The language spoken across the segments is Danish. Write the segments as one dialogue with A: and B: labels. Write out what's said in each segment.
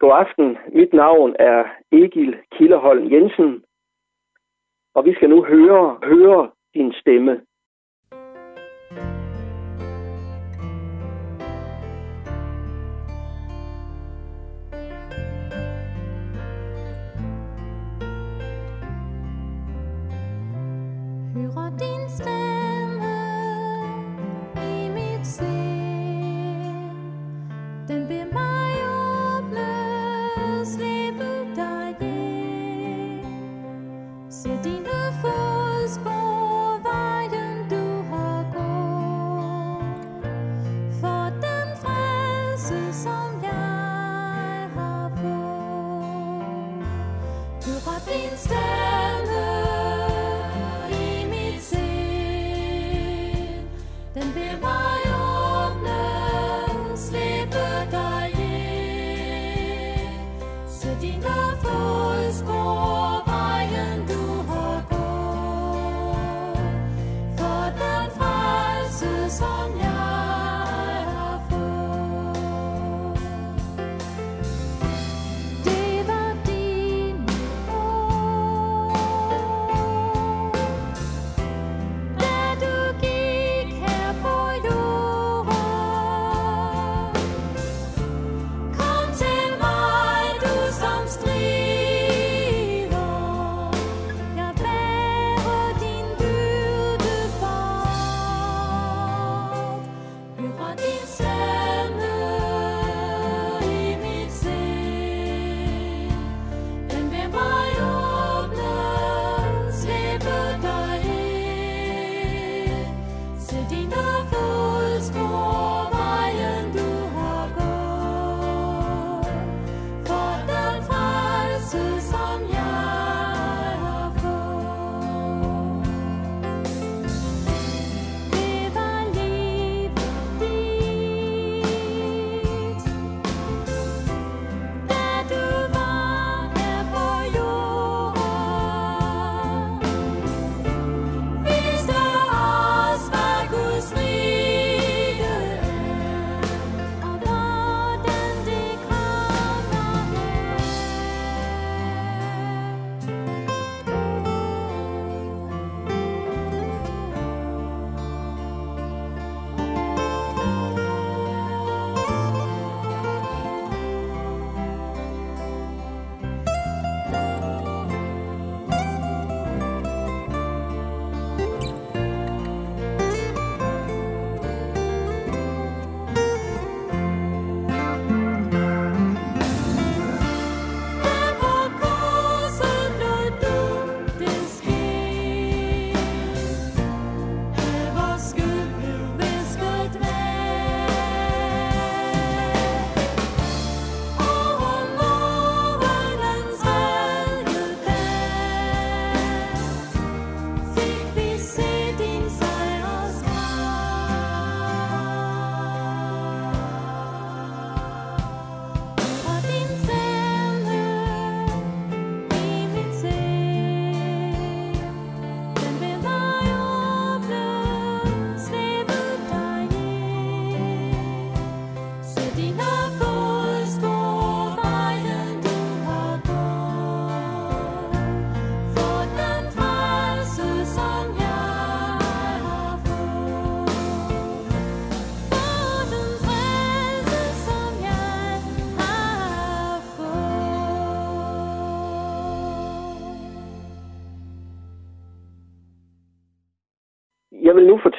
A: God aften. Mit navn er Egil Kilderholm Jensen, og vi skal nu høre, høre din stemme.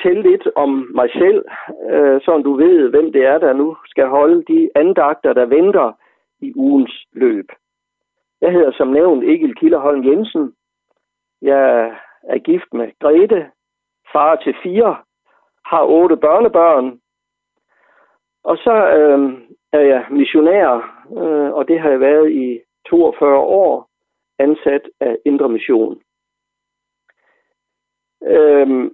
A: Fortælle lidt om mig selv, øh, så du ved, hvem det er, der nu skal holde de andagter, der venter i ugens løb. Jeg hedder som nævnt Egil Kilderholm Jensen. Jeg er gift med Grete, far til fire, har otte børnebørn, og så øh, er jeg missionær, øh, og det har jeg været i 42 år, ansat af Indre Mission. Øh,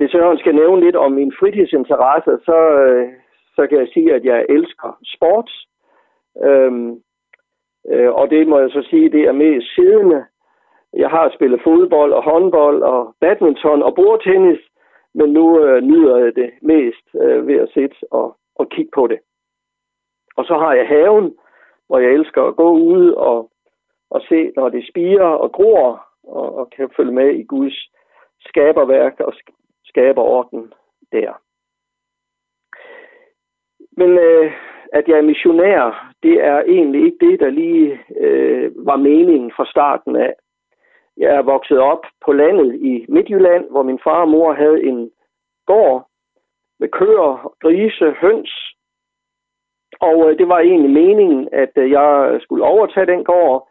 A: hvis jeg skal nævne lidt om min fritidsinteresse, så, øh, så kan jeg sige, at jeg elsker sport. Øhm, øh, og det må jeg så sige, det er mest siddende. Jeg har spillet fodbold og håndbold og badminton og bordtennis, men nu øh, nyder jeg det mest øh, ved at sidde og, og kigge på det. Og så har jeg haven,
B: hvor jeg elsker at gå ud og, og se, når det spiger og gror, og, og kan følge med i Guds skaberværk og skaberorden der. Men øh, at jeg er missionær, det er egentlig ikke det, der lige øh, var meningen fra starten af. Jeg er vokset op på landet i Midtjylland, hvor min far og mor havde en gård med køer, grise, høns. Og øh, det var egentlig meningen, at øh, jeg skulle overtage den gård,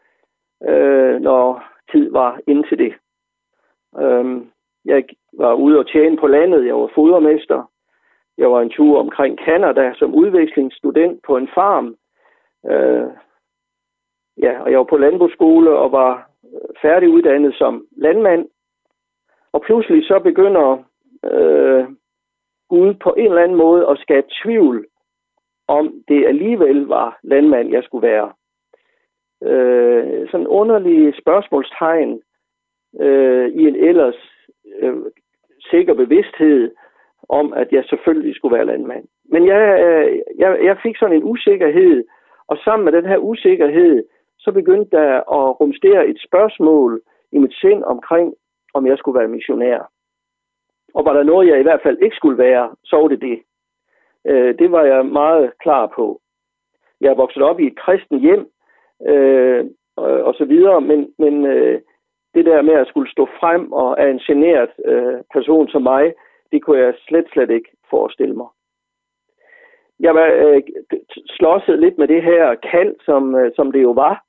B: øh, når tid var indtil det. Øh, jeg var ude og tjene på landet, jeg var fodermester. Jeg var en tur omkring Kanada som udvekslingsstudent på en farm. Øh, ja, og jeg var på landbrugsskole og var øh, færdiguddannet som landmand. Og pludselig så begynder øh, Gud på en eller anden måde at skabe tvivl om det alligevel var landmand, jeg skulle være. Øh, sådan underlige spørgsmålstegn øh, i en ellers øh, sikker bevidsthed om, at jeg selvfølgelig skulle være landmand. Men jeg, øh, jeg, jeg fik sådan en usikkerhed, og sammen med den her usikkerhed, så begyndte der at rumstere et spørgsmål i mit sind omkring, om jeg skulle være missionær. Og var der noget, jeg i hvert fald ikke skulle være, så var det det. Øh, det var jeg meget klar på. Jeg er vokset op i et kristen hjem, øh, og, og så videre, men, men øh, det der med at skulle stå frem og er en generet øh, person som mig, det kunne jeg slet, slet ikke forestille mig. Jeg var øh, slåsset lidt med det her kald, som, øh, som det jo var.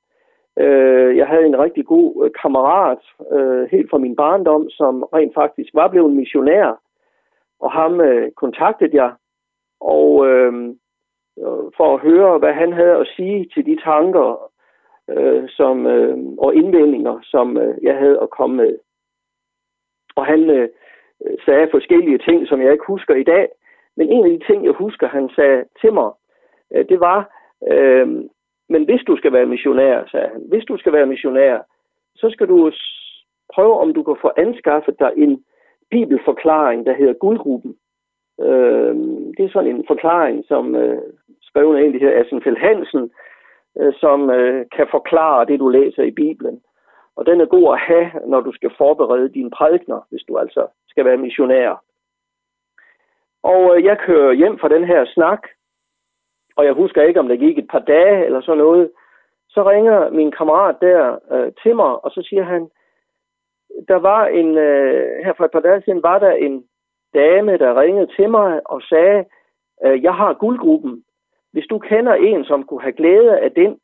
B: Øh, jeg havde en rigtig god øh, kammerat, øh, helt fra min barndom, som rent faktisk var blevet missionær. Og ham øh, kontaktede jeg, og øh, for at høre, hvad han havde at sige til de tanker øh, som, øh, og indvendinger, som øh, jeg havde at komme med. Og han øh, sagde forskellige ting, som jeg ikke husker i dag. Men en af de ting, jeg husker, han sagde til mig, øh, det var, øh, men hvis du skal være missionær, sagde han, hvis du skal være missionær, så skal du prøve, om du kan få anskaffet dig en bibelforklaring, der hedder Guldgruppen. Øh, det er sådan en forklaring, som øh, skrev en hedder Assenfeldt Hansen, øh, som øh, kan forklare det, du læser i Bibelen. Og den er god at have, når du skal forberede dine prædikner, hvis du altså skal være missionær. Og øh, jeg kører hjem fra den her snak, og jeg husker ikke, om det gik et par dage eller sådan noget. Så ringer min kammerat der øh, til mig, og så siger han, der var en, øh, her for et par dage siden, var der en dame, der ringede til mig og sagde, øh, jeg har guldgruppen. Hvis du kender en, som kunne have glæde af den,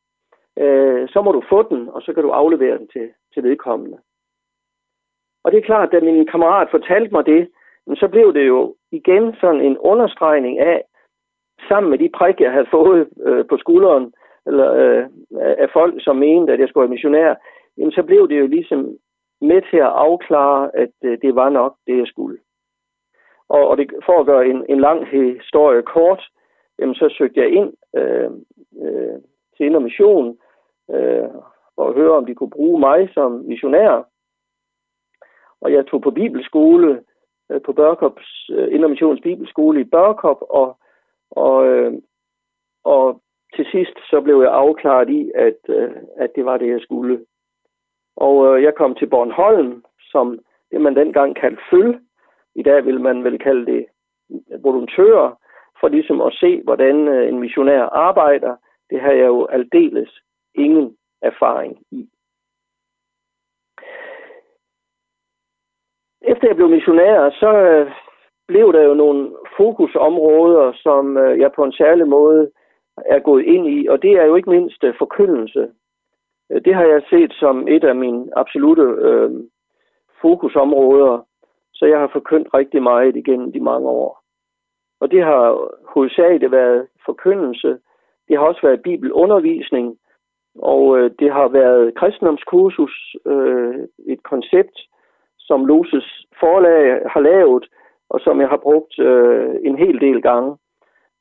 B: øh, så må du få den, og så kan du aflevere den til, til vedkommende. Og det er klart, at da min kammerat fortalte mig det, så blev det jo igen sådan en understregning af, sammen med de prik, jeg havde fået øh, på skulderen, eller øh, af folk, som mente, at jeg skulle være missionær, jamen, så blev det jo ligesom med til at afklare, at øh, det var nok det, jeg skulle. Og, og det, for at gøre en, en lang historie kort, jamen, så søgte jeg ind øh, øh, til Indre Mission øh, og høre, om de kunne bruge mig som missionær. Og jeg tog på bibelskole øh, på Børkops, øh, Indre Missions Bibelskole i Børkop, og, og, øh, og til sidst så blev jeg afklaret i, at, øh, at det var det, jeg skulle. Og øh, jeg kom til Bornholm, som det man dengang kaldte føl. I dag vil man vel kalde det volontører, for ligesom at se, hvordan øh, en missionær arbejder. Det har jeg jo aldeles ingen erfaring i. Efter jeg blev missionær, så øh, blev der jo nogle fokusområder, som øh, jeg på en særlig måde er gået ind i, og det er jo ikke mindst øh, forkyndelse. Øh, det har jeg set som et af mine absolute øh, fokusområder, så jeg har forkyndt rigtig meget igennem de mange år. Og det har hovedsageligt været forkyndelse. Det har også været bibelundervisning, og øh, det har været kristendomskursus, øh, et koncept, som Loses forlag har lavet, og som jeg har brugt øh, en hel del gange.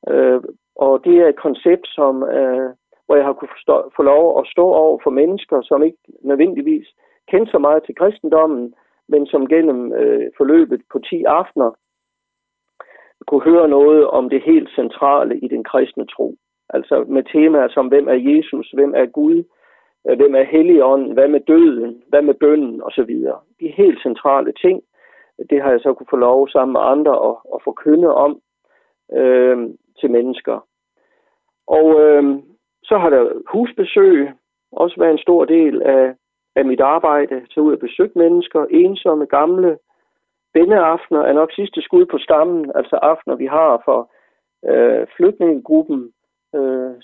B: Øh, og det er et koncept, som, øh, hvor jeg har kunne forstå, få lov at stå over for mennesker, som ikke nødvendigvis kender så meget til kristendommen, men som gennem øh, forløbet på 10 aftener kunne høre noget om det helt centrale i den kristne tro. Altså med temaer som, hvem er Jesus, hvem er Gud, øh, hvem er Helligånden, hvad med døden, hvad med bønden osv. De helt centrale ting, det har jeg så kunne få lov sammen med andre at, at forkynde om øh, til mennesker. Og øh, så har der husbesøg også været en stor del af, af mit arbejde, Så ud og besøge mennesker, ensomme, gamle. Bendeaftener er nok sidste skud på stammen, altså aftener, vi har for øh, flygtningegruppen, øh,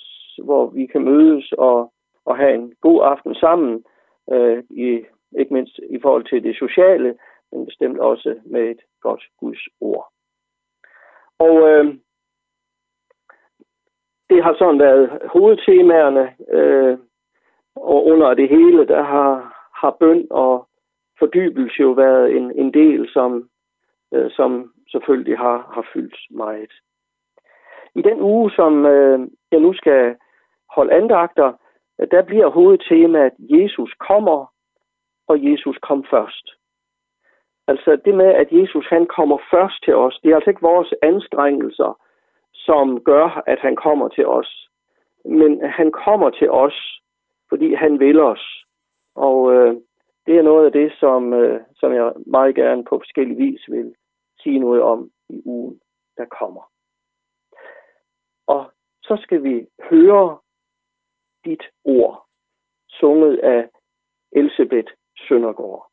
B: hvor vi kan mødes og, og have en god aften sammen, øh, i, ikke mindst i forhold til det sociale, men bestemt også med et godt Guds ord. Og øh, det har sådan været hovedtemaerne, øh, og under det hele, der har, har bøn og fordybelse jo været en, en del, som, øh, som selvfølgelig har, har fyldt meget. I den uge, som øh, jeg nu skal holde andagter, øh, der bliver hovedtemaet, Jesus kommer, og Jesus kom først. Altså det med, at Jesus han kommer først til os, det er altså ikke vores anstrengelser, som gør, at han kommer til os. Men han kommer til os, fordi han vil os. Og øh, det er noget af det, som, øh, som jeg meget gerne på forskellige vis vil sige noget om i ugen, der kommer. Og så skal vi høre dit ord, sunget af Elisabeth Søndergaard.